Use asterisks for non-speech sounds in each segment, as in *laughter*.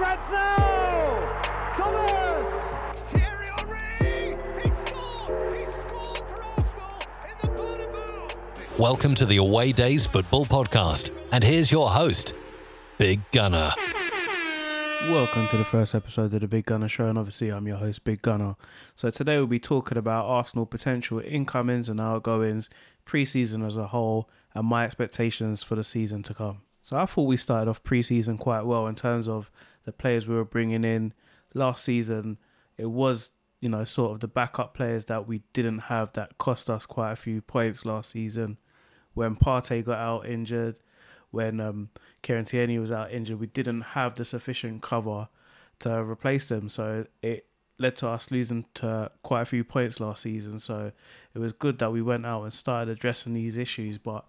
France now! Thomas! Thierry Henry! He scored! He scored for Arsenal in the Bernabeu! Welcome to the Away Days Football Podcast. And here's your host, Big Gunner. Welcome to the first episode of the Big Gunner Show, and obviously I'm your host, Big Gunner. So today we'll be talking about Arsenal potential incomings and outgoings, pre-season as a whole, and my expectations for the season to come. So I thought we started off pre-season quite well in terms of the players we were bringing in. Last season, it was you know sort of the backup players that we didn't have that cost us quite a few points last season. When Partey got out injured, when um, Kieran Tierney was out injured, we didn't have the sufficient cover to replace them. So it led to us losing to quite a few points last season. So it was good that we went out and started addressing these issues. But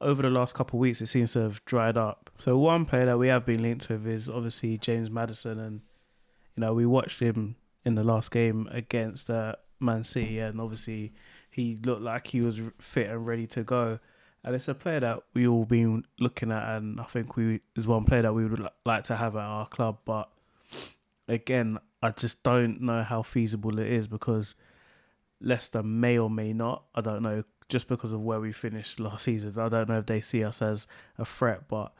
over the last couple of weeks, it seems to have dried up. So one player that we have been linked with is obviously James Maddison, and you know we watched him in the last game against uh, Man City, and obviously he looked like he was fit and ready to go and it's a player that we all been looking at, and I think we is one player that we would like to have at our club. But again, I just don't know how feasible it is because Leicester may or may not. I don't know just because of where we finished last season. I don't know if they see us as a threat, but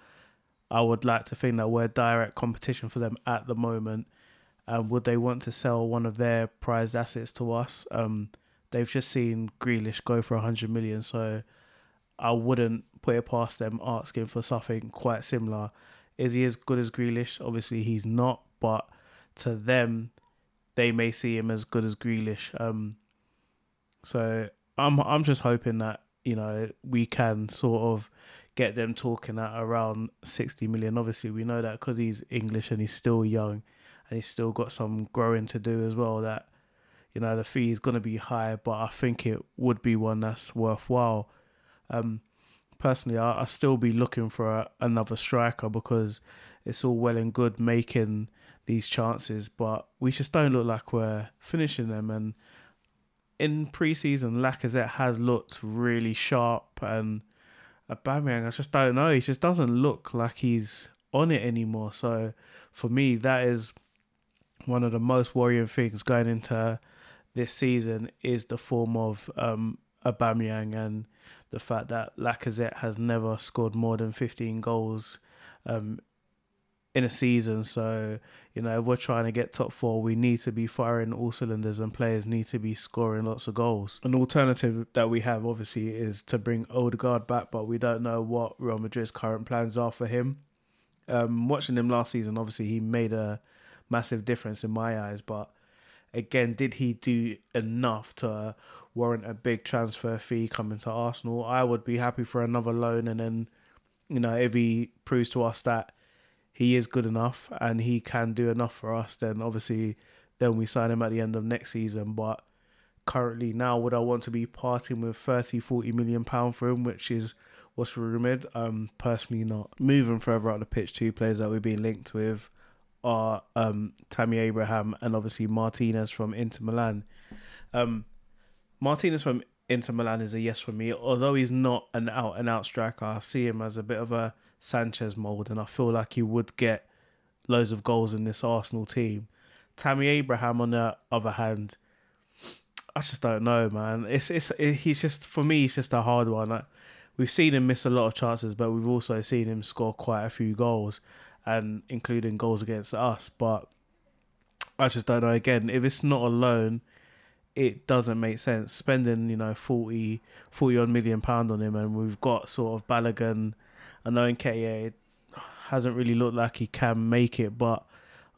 I would like to think that we're direct competition for them at the moment. And would they want to sell one of their prized assets to us? Um, they've just seen Grealish go for 100 million, so I wouldn't put it past them asking for something quite similar. Is he as good as Grealish? Obviously, he's not, but to them, they may see him as good as Grealish. Um, so I'm I'm just hoping that you know we can sort of get them talking at around 60 million. Obviously, we know that because he's English and he's still young, and he's still got some growing to do as well. That you know the fee is going to be high, but I think it would be one that's worthwhile. Um, personally, I, I still be looking for a, another striker because it's all well and good making these chances, but we just don't look like we're finishing them. And in pre-season, Lacazette has looked really sharp, and Aubameyang, I just don't know. He just doesn't look like he's on it anymore. So for me, that is one of the most worrying things going into this season is the form of um, Aubameyang and the fact that Lacazette has never scored more than 15 goals um, in a season. So, you know, we're trying to get top four, we need to be firing all cylinders and players need to be scoring lots of goals. An alternative that we have, obviously, is to bring Odegaard back, but we don't know what Real Madrid's current plans are for him. Um, watching him last season, obviously, he made a massive difference in my eyes, but again, did he do enough to warrant a big transfer fee coming to Arsenal? I would be happy for another loan, and then you know if he proves to us that he is good enough and he can do enough for us, then obviously then we sign him at the end of next season. But currently now, would I want to be parting with 30, 40 million pound for him, which is what's rumoured? Um, personally not. Moving further out the pitch, two players that we've been linked with are um, Tammy Abraham and obviously Martinez from Inter Milan. Um, Martinez from Inter Milan is a yes for me. Although he's not an out and out striker, I see him as a bit of a Sanchez mold, and I feel like he would get loads of goals in this Arsenal team. Tammy Abraham, on the other hand, I just don't know, man. It's it's it, he's just for me, it's just a hard one. Like, we've seen him miss a lot of chances, but we've also seen him score quite a few goals, and including goals against us. But I just don't know. Again, if it's not a loan, it doesn't make sense spending you know 40 40 odd million pound on him and we've got sort of Balogun I know Nketiah hasn't really looked like he can make it but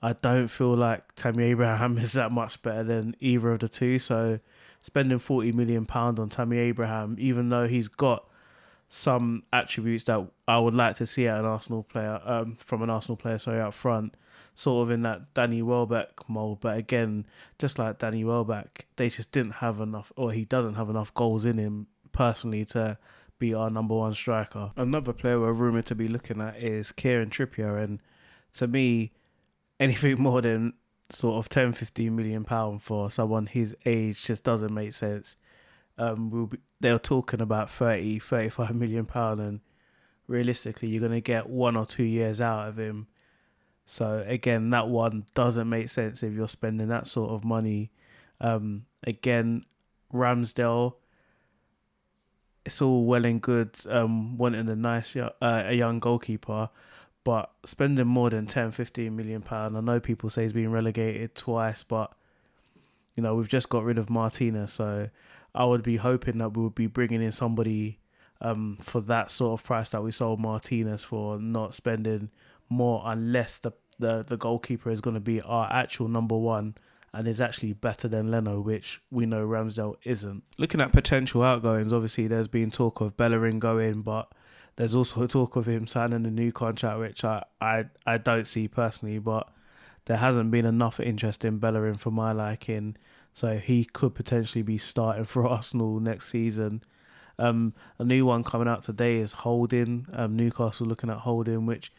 I don't feel like Tammy Abraham *laughs* is that much better than either of the two so spending 40 million pound on Tammy Abraham even though he's got some attributes that I would like to see at an Arsenal player um, from an Arsenal player sorry up front sort of in that Danny Welbeck mold. But again, just like Danny Welbeck, they just didn't have enough, or he doesn't have enough goals in him personally to be our number one striker. Another player we're rumoured to be looking at is Kieran Trippier. And to me, anything *laughs* more than sort of 10, 15 million pound for someone his age just doesn't make sense. Um, we'll be, they're talking about 30, 35 million pound and realistically you're going to get one or two years out of him So again, that one doesn't make sense if you're spending that sort of money. Um, again, Ramsdale. It's all well and good um, wanting a nice uh, a young goalkeeper, but spending more than 10, 15 million pound. I know people say he's been relegated twice, but you know we've just got rid of Martinez, so I would be hoping that we would be bringing in somebody um, for that sort of price that we sold Martinez for, not spending more unless the the, the goalkeeper is going to be our actual number one and is actually better than Leno, which we know Ramsdale isn't. Looking at potential outgoings, obviously there's been talk of Bellerin going, but there's also *laughs* talk of him signing a new contract, which I, I, I don't see personally, but there hasn't been enough interest in Bellerin for my liking. So he could potentially be starting *laughs* for Arsenal next season. Um, a new one coming out today is Holding. Um, Newcastle looking at Holding, which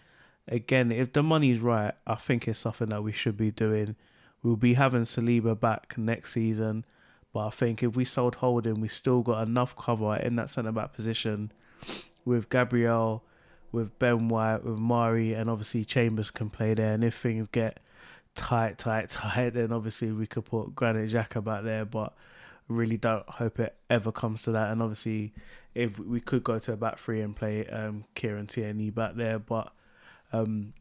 again, if the money's right, I think it's something that we should be doing. We'll be having Saliba back next season, but I think if we sold Holding, we still got enough cover in that centre back position with Gabriel, with Ben White, with Mari, and obviously Chambers can play there. And if things get tight, tight, *laughs* tight, then obviously we could put Granit Xhaka back there. But really don't hope it ever comes to that. And obviously, if we could go to a back three and play um, Kieran Tierney back there, but um,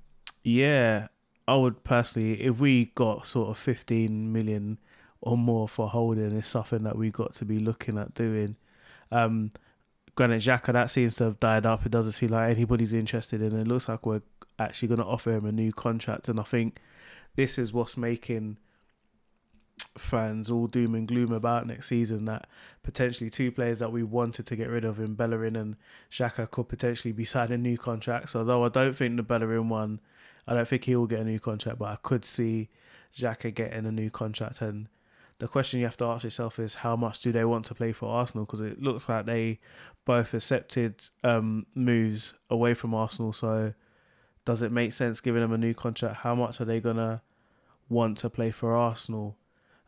yeah, I would personally, if we got sort of 15 million or more for holding, is something that we got to be looking at doing. Um, Granit Xhaka, that seems to have died up. It doesn't seem like anybody's interested in it. It looks like we're actually going to offer him a new contract. And I think this is what's making fans all doom and gloom about next season that potentially two players that we wanted to get rid of in Bellerin and Xhaka could potentially be signing new contracts. Although I don't think the Bellerin one, I don't think he will get a new contract, but I could see Xhaka getting a new contract. And the question you have to ask yourself is how much do they want to play for Arsenal? Because it looks like they both accepted um, moves away from Arsenal. So does it make sense giving them a new contract? How much are they gonna want to play for Arsenal?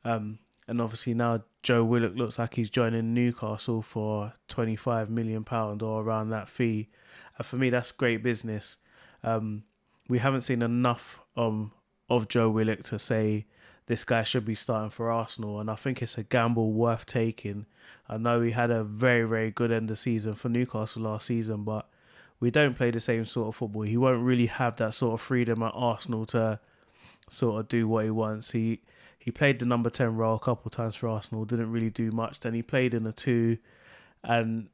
Um, and obviously now Joe Willock looks like he's joining Newcastle for twenty five million pound or around that fee. And for me, that's great business. Um, we haven't seen enough um, of Joe Willock to say this guy should be starting for Arsenal, and I think it's a gamble worth taking. I know he had a very very good end of season for Newcastle last season, but we don't play the same sort of football. He won't really have that sort of freedom at Arsenal to sort of do what he wants. He he played the number 10 role a couple of times for Arsenal, didn't really do much. Then he played in a two, and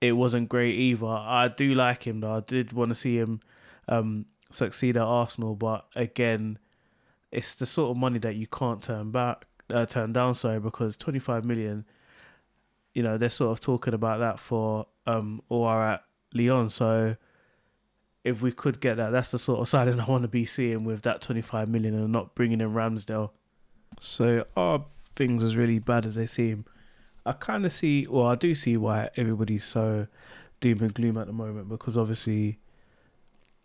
it wasn't great either. I do like him, though. I did want to see him um, succeed at Arsenal, but again, it's the sort of money that you can't turn back, uh, turn down, sorry, because 25 million, you know, they're sort of talking about that for um, Aouar at Lyon. So if we could get that, that's the sort of *laughs* signing I want to be seeing with that 25 million and not bringing in Ramsdale. So are things as really bad as they seem? I kind of see, well, I do see why everybody's so doom and gloom at the moment because obviously,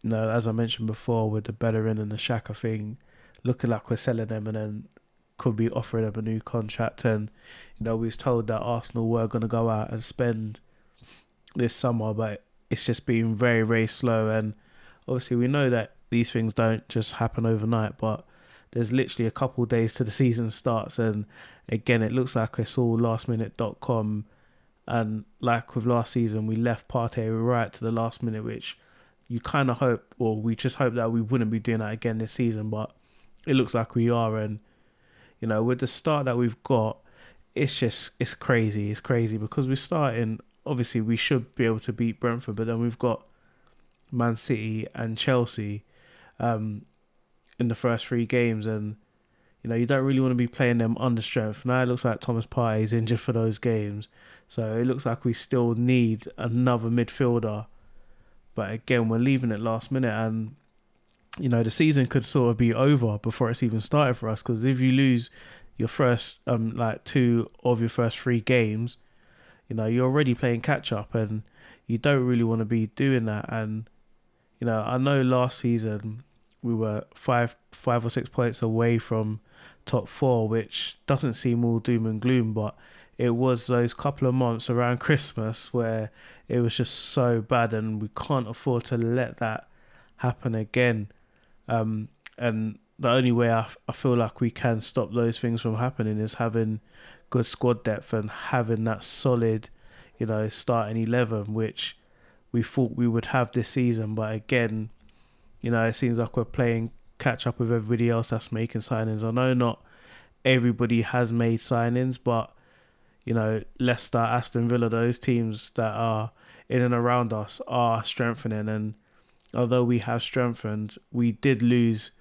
you know, as I mentioned before, with the Bellerin and the Xhaka thing, looking like we're selling them and then could be offering them a new contract. And, you know, we was told that Arsenal were going to go out and spend this summer, but it's just been very, very slow. And obviously, we know that these things don't just happen overnight, but there's literally a couple days to the *laughs* season starts, and again, it looks like it's all lastminute.com. And like with last season, we left Partey right to the last minute, which you kind of hope, or we just hope that we wouldn't be doing that again this season, but it looks like we are. And, you know, with the start that we've got, it's just, it's crazy. It's crazy because we're starting, obviously, we should be able to beat Brentford, but then we've got Man City and Chelsea. Um, in the first three games, and you know you don't really want to be playing them under strength. Now it looks like Thomas Partey is injured for those games, so it looks like we still need another midfielder. But again, we're leaving it last minute, and you know the season could sort of be over before it's even started for us. Because if you lose your first um like two of your first three games, you know you're already playing catch up, and you don't really want to be doing that. And you know I know last season we were five five or six points away from top four, which doesn't seem all doom and gloom, but it was those couple of months around Christmas where it was just so bad, and we can't afford to let that happen again. Um, and the only way I, I feel like we can stop those things from happening is having good squad depth and having that solid, you know, starting eleven, which we thought we would have this season. But again, you know, it seems like we're playing catch up with everybody else that's making signings. I know not everybody has made signings, but you know, Leicester, Aston Villa, those teams that are in and around us are strengthening. And although we have strengthened, we did lose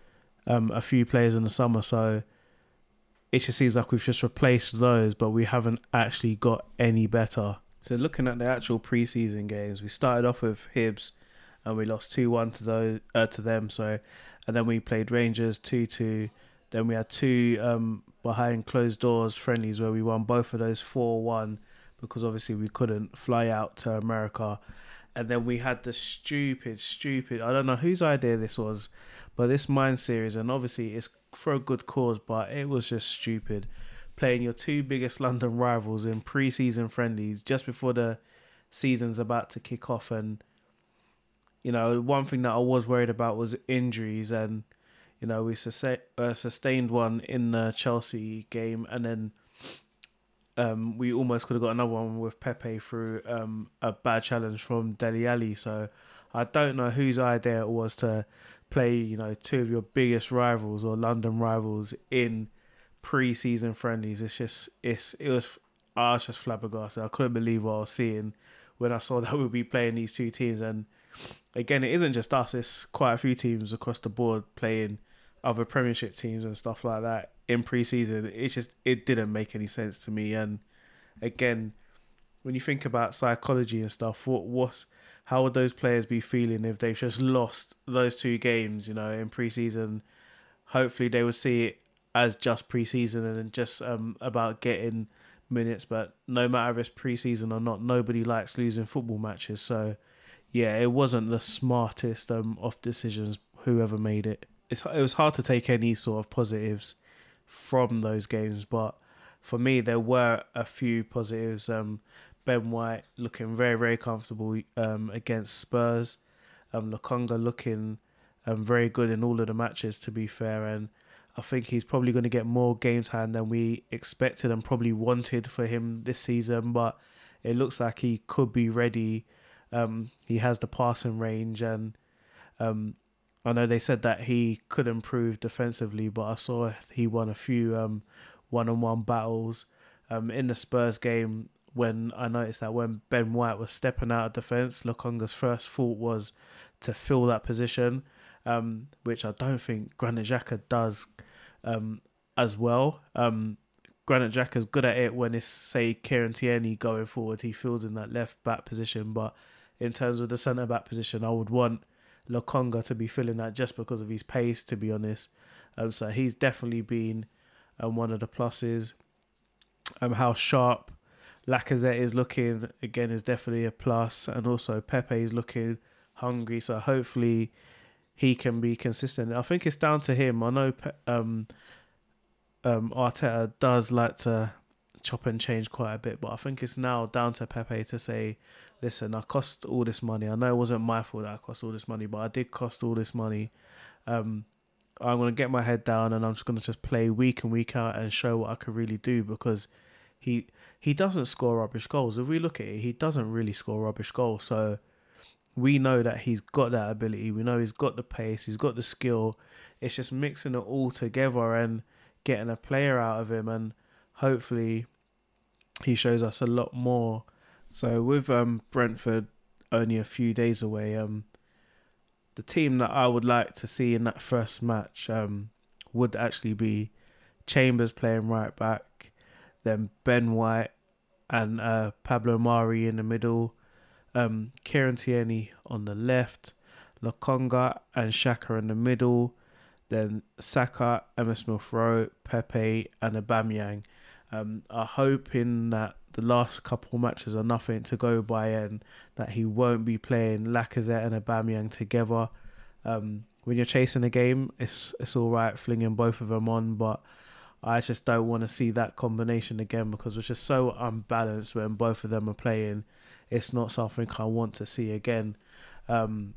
um, a few players in the summer. So it just seems like we've just replaced those, but we haven't actually got any better. So looking at the actual preseason games, we started off with Hibs and we lost two one to those uh, to them. So, and then we played Rangers two two. Then we had two um, behind closed doors friendlies where we won both of those four one because obviously we couldn't fly out to America. And then we had the stupid, stupid. I don't know whose idea this was, but this Mind series, and obviously it's for a good cause, but it was just stupid. Playing your two biggest London rivals in pre-season friendlies just before the season's about to kick off, and you know one thing that I was worried about was injuries, and you know we sus- uh, sustained one in the Chelsea game, and then um, we almost could have got another one with Pepe through um, a bad challenge from Dele Alli. So I don't know whose idea it was to play, you know, two of your biggest rivals or London rivals in pre-season friendlies. It's just, it's, it was, I was just flabbergasted. I couldn't believe what I was seeing when I saw *laughs* that we'd be playing these two teams. And again, it isn't just us; it's quite a few teams across the board playing other Premiership teams and stuff like that in pre-season. It's just it didn't make any sense to me. And again, when you think about psychology and stuff, what what how would those players be feeling if they've just lost those two games? You know, in pre-season, hopefully they would see it as just pre-season and just um, about getting minutes. But no matter if it's pre-season or not, nobody likes losing football matches. So yeah, it wasn't the smartest um, of decisions. Whoever made it, it's it was hard to take any sort of positives from those games, but for me there were a few positives. Um, Ben White looking very very comfortable um, against Spurs. Um, Lokonga looking um, very good in all of the matches. To be fair, and I think he's probably going to get more game time than we expected and probably wanted for him this season. But it looks like he could be ready. Um, he has the passing range, and um, I know they said that he could improve defensively, but I saw he won a few um, one-on-one battles um, in the Spurs game. When I noticed that when Ben White was stepping out of defence, Lokonga's first thought was to fill that position, um, which I don't think Granit Xhaka does um, as well. Um, Granit Xhaka's good at it when it's say Kieran Tierney going forward. He fills in that left back position, but in terms of the centre back position, I would want Lokonga to be filling that just because of his pace, to be honest. Um, so he's definitely been um, one of the pluses. Um, how sharp Lacazette is looking again is definitely a plus, and also Pepe is looking hungry. So hopefully he can be consistent. I think it's down to him. I know um, um, Arteta does like to chop and change quite a bit, but I think it's now down to Pepe to say, listen, I cost all this money. I know it wasn't my fault that I cost all this money, but I did cost all this money. Um, I'm gonna get my head down and I'm just gonna just play week and week out and show what I can really do because he he doesn't score rubbish goals. If we look at it, he doesn't really score rubbish goals. So we know that he's got that ability. We know he's got the pace. He's got the skill. It's just mixing it all together and getting a player out of him, and hopefully he shows us a lot more. So with um, Brentford only a few days away, um, the team that I would like to see in that first match um, would actually be Chambers playing right back, then Ben White and uh, Pablo Mari in the middle, um, Kieran Tierney on the left, Lokonga and Xhaka in the middle, then Saka, Emile Smith Rowe, Pepe, and Aubameyang. Um, are hoping that the last couple matches are nothing to go by and that he won't be playing Lacazette and Aubameyang together. Um, when you're chasing a game, it's it's all right flinging both of them on, but I just don't want to see that combination again because it's just so unbalanced when both of them are playing. It's not something I want to see again. Um,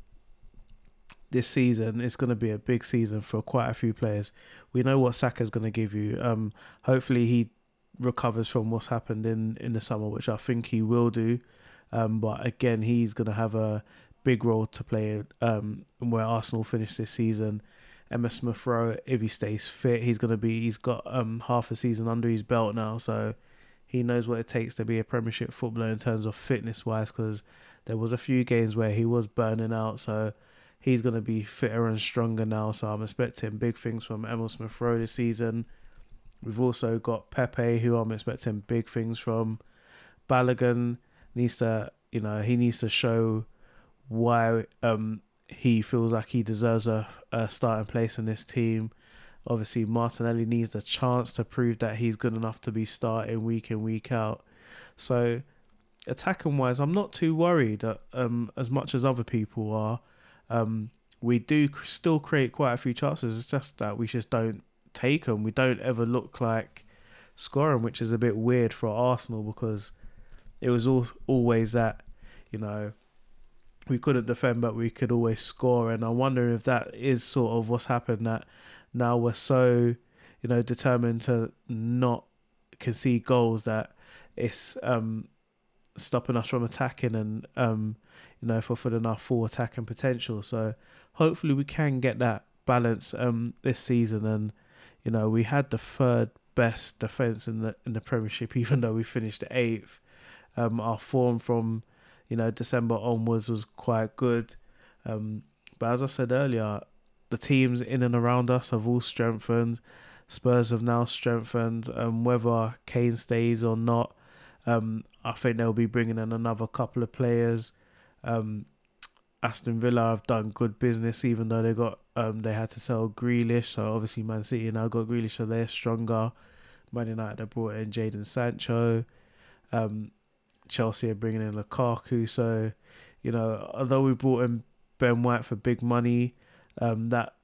this season is going to be a big season for quite a few players. We know what Saka's going to give you. Um, hopefully he recovers from what's happened in in the summer, which I think he will do. Um, but again, he's going to have a big role to play um, where Arsenal finish this season. Emile Smith Rowe, if he stays fit, he's going to be. He's got um, half a season under his belt now, so he knows what it takes to be a Premiership footballer in terms of fitness wise. Because there was a few games where he was burning out, so he's going to be fitter and stronger now. So I'm expecting big things from Emile Smith Rowe this season. We've also got Pepe, who I'm expecting big things from. Balogun needs to, you know, he needs to show why um, he feels like he deserves a, a starting place in this team. Obviously, Martinelli needs a chance to prove that he's good enough to be starting week in, week out. So, attacking wise, I'm not too worried uh, um, as much as other people are. Um, we do still create quite a few chances. It's just that we just don't take them. We don't ever look like scoring, which is a bit weird for Arsenal because it was all, always that, you know, we couldn't defend, but we could always score. And I wonder if that is sort of what's happened that now we're so, you know, determined to not concede goals that it's um, stopping us from attacking and, um, you know, fulfilling our full attacking potential. So hopefully we can get that balance um, this season. And, you know, we had the third best defence in the in the Premiership, *laughs* even though we finished eighth. Um, our form from you know, December onwards was quite good. Um, but as I said earlier, the teams in and around us have all strengthened. Spurs have now strengthened. Um, whether Kane stays or not, um, I think they'll be bringing in another couple of players. Um, Aston Villa have done good business, even though they got um, they had to sell Grealish. So obviously, Man City now got Grealish, so they're stronger. Man United have brought in Jadon Sancho. Um, Chelsea are bringing in Lukaku. So, you know, although we brought in Ben White for big money, um, that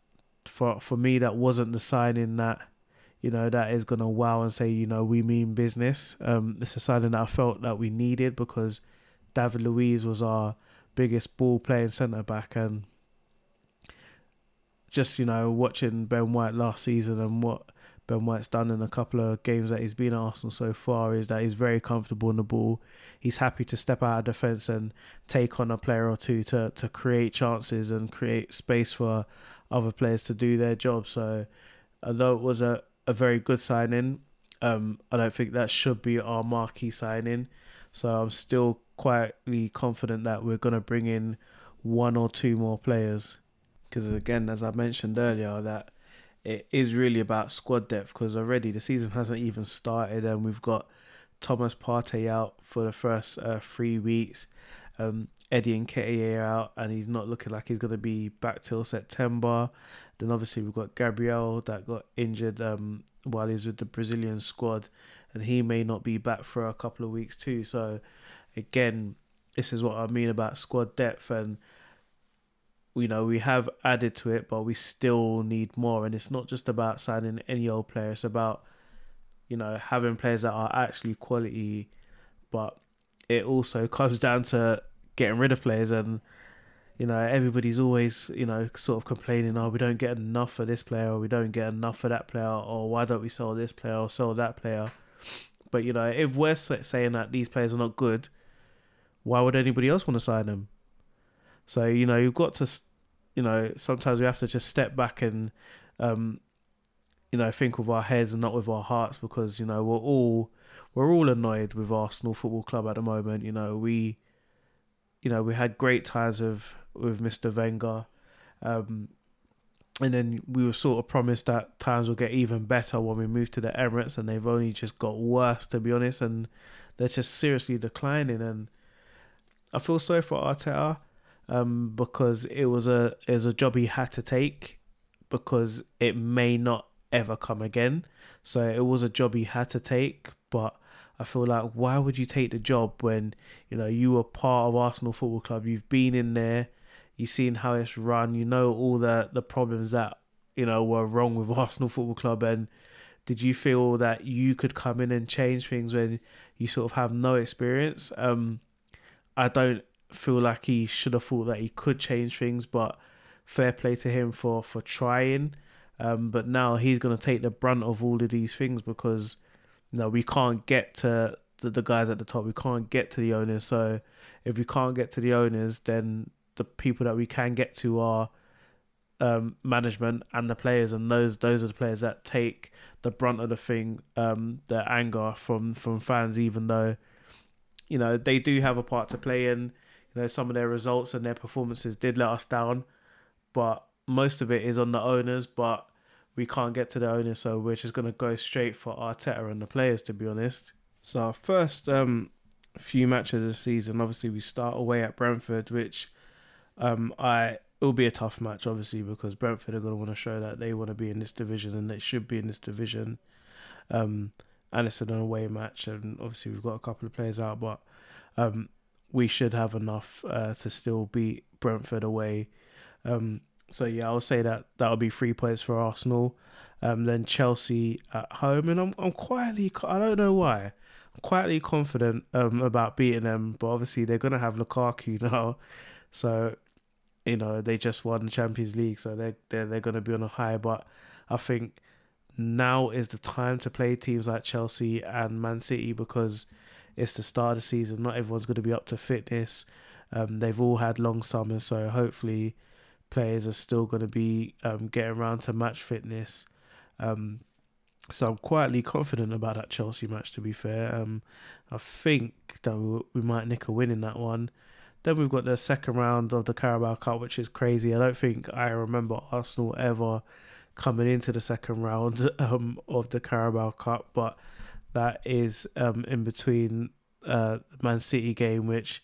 for for me that wasn't the signing that you know that is gonna wow and say you know we mean business. Um, it's a signing that I felt that we needed because David Luiz was our biggest ball playing centre back and just you know watching Ben White last season and what Ben White's done in a couple of games that he's been at Arsenal so far is that he's very comfortable in the ball. He's happy to step out of defence and take on a player or two to, to create chances and create space for other players to do their job. So, although it was a, a very good signing, um, I don't think that should be our marquee signing. So, I'm still quietly confident that we're going to bring in one or two more players. Because, again, as I mentioned earlier, that it is really about squad depth because already the season hasn't even started and we've got Thomas Partey out for the first uh, three weeks. Um, Eddie Nketiah out and he's not looking like he's going to be back till September. Then obviously we've got Gabriel that got injured um, while he's with the Brazilian squad and he may not be back for a couple of weeks too. So again, this is what I mean about squad depth and you know we have added to it but we still need more. And it's not just about signing any old player. It's about you know having players that are actually quality. But it also *laughs* comes down to getting rid of players and you know everybody's always you know sort of complaining oh we don't get enough for this player or we don't get enough for that player or why don't we sell this player or sell that player? But you know if we're saying that these players are not good why would anybody else want to sign them so you know you've got to, you know, sometimes we have to just step back and, um, you know, think with our heads and not with our hearts because you know we're all we're all annoyed with Arsenal Football Club at the moment. You know we, you know, we had great times with with Mr. Wenger. Um, and then we were sort of promised that times will get even better when we move to the Emirates, and they've only just got worse, to be honest. And they're just seriously declining. And I feel sorry for Arteta um, because it was a it was a job he had to take because it may not ever come again. So it was a job he had to take, but I feel like why would you take the job when you know you were part of Arsenal Football Club? You've been in there, you've seen how it's run, you know all the the problems that you know were wrong with *laughs* Arsenal Football Club, and did you feel that you could come in and change things when you sort of have no experience? Um, I don't feel like he should have thought that he could change things, but fair play to him for for trying. Um, but now he's going to take the brunt of all of these things because know, we can't get to the, the guys at the top. We can't get to the owners. So if we can't get to the owners, then the people that we can get to are um, management and the players, and those those are the players that take the brunt of the thing, um, the anger from from fans, even though you know they do have a part to play in. You know, some of their results and their performances did let us down, but most of it is on the owners. But we can't get to the owners, so we're just gonna go straight for Arteta and the players, to be honest. So our first um, few matches of the season, obviously we start away at Brentford, which um, I it will be a tough match, obviously, because Brentford are going to want to show that they want to be in this division and they should be in this division. Um, and it's an away match, and obviously we've got a couple of players out, but um, we should have enough uh, to still beat Brentford away. Um, so yeah, I would say that that'll be three points for Arsenal. Um, then Chelsea at home, and I'm I'm quietly I don't know why I'm quietly confident um, about beating them, but obviously they're gonna have Lukaku *laughs* now, so you know they just won the Champions League, so they they're, they're going to be on a high. But I think now is the time to play teams like Chelsea and Man City because it's the start of the season. Not everyone's going to be up to fitness. Um, they've all had long summers, so hopefully players are still going to be um, getting around to match fitness. Um, so I'm quietly confident about that Chelsea match. To be fair, um, I think that we, we might nick a win in that one. Then we've got the second round of the Carabao Cup, which is crazy. I don't think I remember Arsenal ever coming into the second round *laughs* um, of the Carabao Cup, but that is um, in between uh, the Man City game, which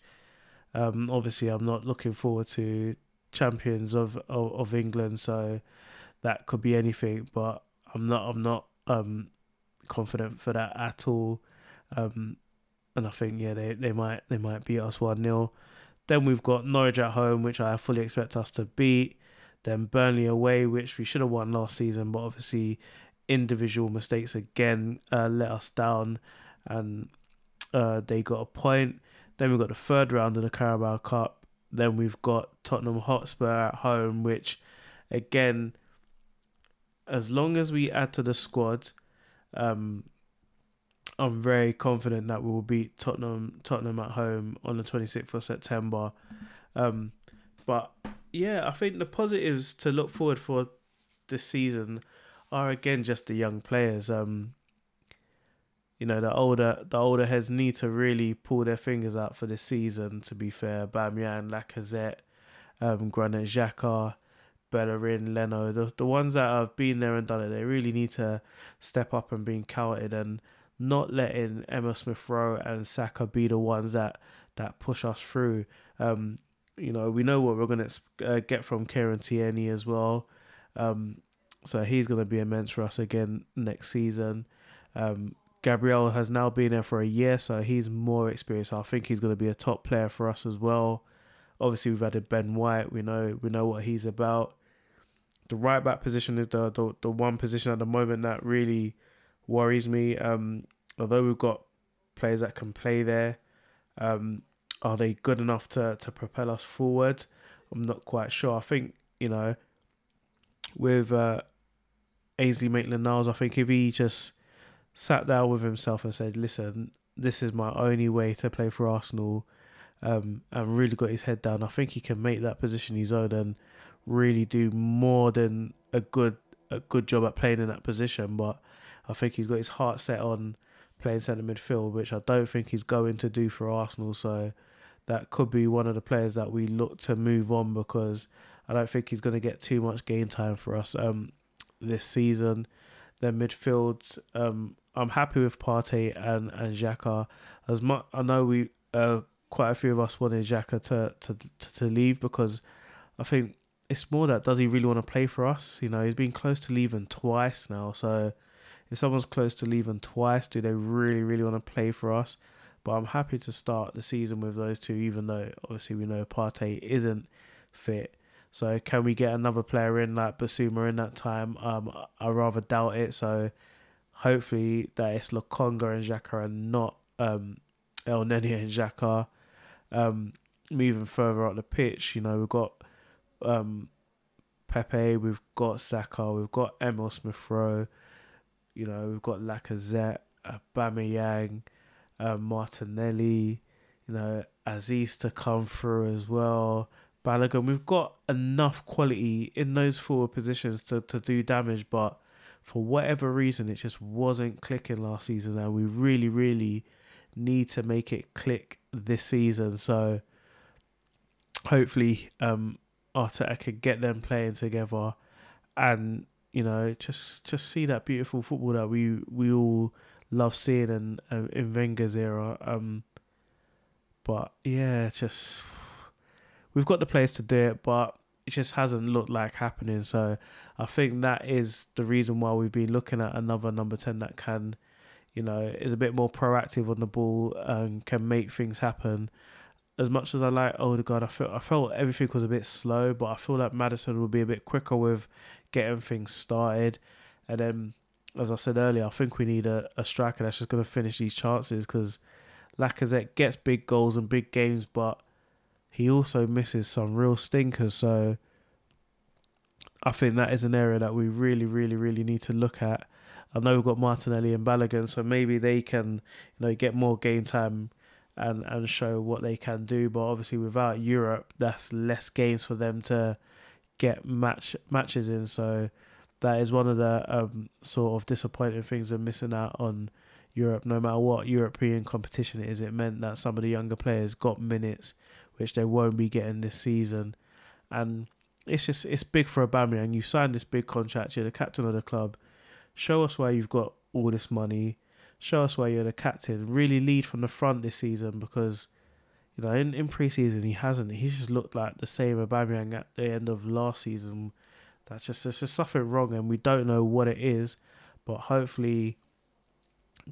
um, obviously I'm not looking forward to champions of, of, of England, so that could be anything. But I'm not I'm not um, confident for that at all. Um, and I think yeah they, they might they might beat us one 0 then we've got Norwich at home, which I fully expect us to beat. Then Burnley away, which we should have won last season, but obviously individual mistakes again uh, let us down, and uh, they got a point. Then we've got the third round of the Carabao Cup. Then we've got Tottenham Hotspur at home, which again, as long as we add to the squad, um, I'm very confident that we will beat Tottenham Tottenham at home on the 26th of September. Um, but yeah, I think the positives to look forward for this season are again just the young players. Um, you know, the older the older heads need to really pull their fingers out for this season. To be fair, Bamian, Lacazette, um, Granit Xhaka, Bellerin, Leno, the the ones that have been there and done it, they really need to step up and being counted and not letting Emile Smith Rowe and Saka be the ones that that push us through. Um, you know, we know what we're going to uh, get from Kieran Tierney as well. Um, so he's going to be immense for us again next season. Um, Gabriel has now been there for a year, so he's more experienced. I think he's going to be a top player for us as well. Obviously, we've added Ben White. We know we know what he's about. The right back position is the the, the one position at the moment that really worries me. Um, although we've got players that can play there, um, are they good enough to to propel us forward? I'm not quite sure. I think you know, with uh, Ainsley Maitland-Niles, I think if he just sat down with himself and said, "Listen, this is my only way to play for Arsenal," um, and really got his head down, I think he can make that position his own and really do more than a good a good job at playing in that position. But I think he's got his heart set on playing centre midfield, which I don't think he's going to do for Arsenal. So that could be one of the players that we look to move on because I don't think he's going to get too much game time for us um, this season. Then midfield, um, I'm happy with Partey and and Xhaka. As much I know we uh, quite a few of us wanted Xhaka to, to to to leave because I think it's more that does he really want to play for us? You know, he's been close to leaving twice now, so if someone's close to leaving twice, do they really, really want to play for us? But I'm happy to start the season with those two, even though obviously we know Partey isn't fit. So can we get another player in like Bissouma in that time? Um, I rather doubt it. So hopefully that it's Lokonga and Xhaka and not um, Elneny and Xhaka. Um, moving further up the pitch, you know we've got um, Pepe, we've got Saka, we've got Emile Smith Rowe, you know, we've got Lacazette, Aubameyang, uh, Martinelli, you know, Azeez to come through as well. Balogun, we've got enough quality in those forward positions to, to do damage, but for whatever reason, it just wasn't clicking last season, and we really, really need to make it click this season. So hopefully, um, Arteta can get them playing together, and you know, just just see that beautiful football that we we all love seeing in uh, in Wenger's era. Um, but yeah, just we've got the players to do it, but it just hasn't looked like happening. So I think that is the reason why we've been looking at another number ten that can, you know, is a bit more proactive on the ball and can make things happen. As much as I like Odegaard, I felt I felt everything was a bit slow, but I feel like Maddison will be a bit quicker with getting things started. And then, as I said earlier, I think we need a, a striker that's just going to finish these chances because Lacazette gets big goals and big games, but he also misses some real stinkers. So I think that is an area that we really, really, really need to look at. I know we've got Martinelli and Balogun, so maybe they can, you know, get more game time and and show what they can do. But obviously, without Europe, that's less games for them to get match matches in. So that is one of the um, sort of disappointing things of missing out on Europe. No matter what European competition it is, it meant that some of the younger players got minutes which they won't be getting this season. And it's just it's big for Aubameyang. You've signed this big contract. You're the captain of the club. Show us why you've got all this money. Show us why you're the captain. Really lead from the front this season because you know in in pre-season he hasn't. He's just looked like the same Aubameyang at the end of last season. That's just there's just something wrong, and we don't know what it is. But hopefully,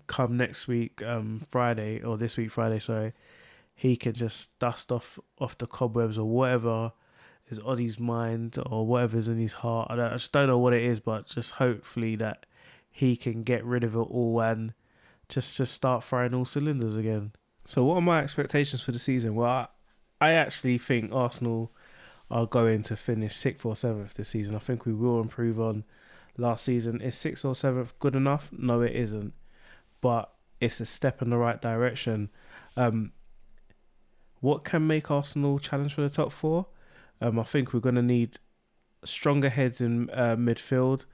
come next week, um, Friday or this week Friday, sorry, he can just dust off off the cobwebs or whatever is on his mind or whatever's in his heart. I, I just don't know what it is, but just hopefully that he can get rid of it all and just just start firing all cylinders again. So, what are my expectations for the season? Well, I, I actually think Arsenal are going to finish sixth or seventh this season. I think we will improve on last season. Is sixth or seventh good enough? No, it isn't, but it's a step in the right direction. Um, what can make Arsenal challenge for the top four? Um, I think we're going to need stronger heads in uh, midfield.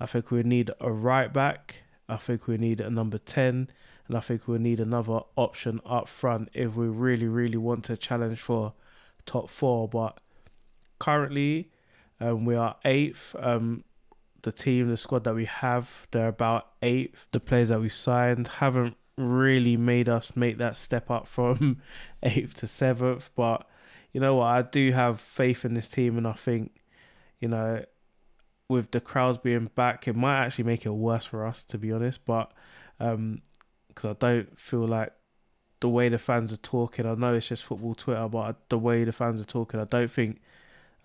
I think we need a right back. I think we need a number 10. And I think we need another option up front if we really, really want to challenge for top four. But currently, um, we are eighth. Um, the team, the squad that we have, they're about eighth. The players that we signed haven't really made us make that step up from *laughs* eighth to seventh. But you know what? I do have faith in this team, and I think, you know, with the crowds being back, it might actually make it worse for us, to be honest. But because um, I don't feel like the way the fans are talking, I know it's just football Twitter, but the way the fans are talking, I don't think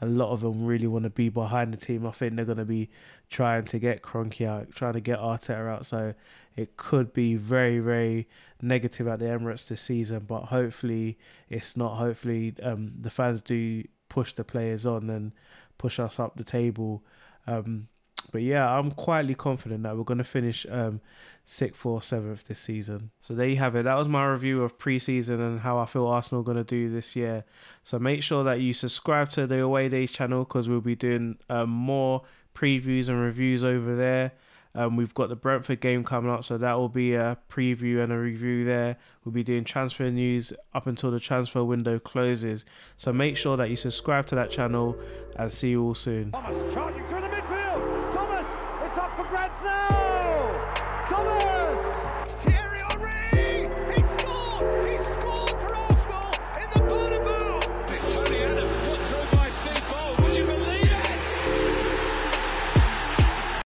a lot of them really want to be behind the team. I think they're going to be trying to get Kroenke out, trying to get Arteta out. So it could be very, very negative at the Emirates this season. But hopefully it's not. Hopefully um, the fans do push the players on and push us up the table. Um, but yeah, I'm quietly confident that we're going to finish um, sixth or seventh this season. So there you have it. That was my review of preseason and how I feel Arsenal are going to do this year. So make sure that you subscribe to the Away Days channel because we'll be doing um, more previews and reviews over there. Um, we've got the Brentford game coming up, so that will be a preview and a review there. We'll be doing transfer news up until the transfer window closes. So make sure that you subscribe to that channel and see you all soon. Thomas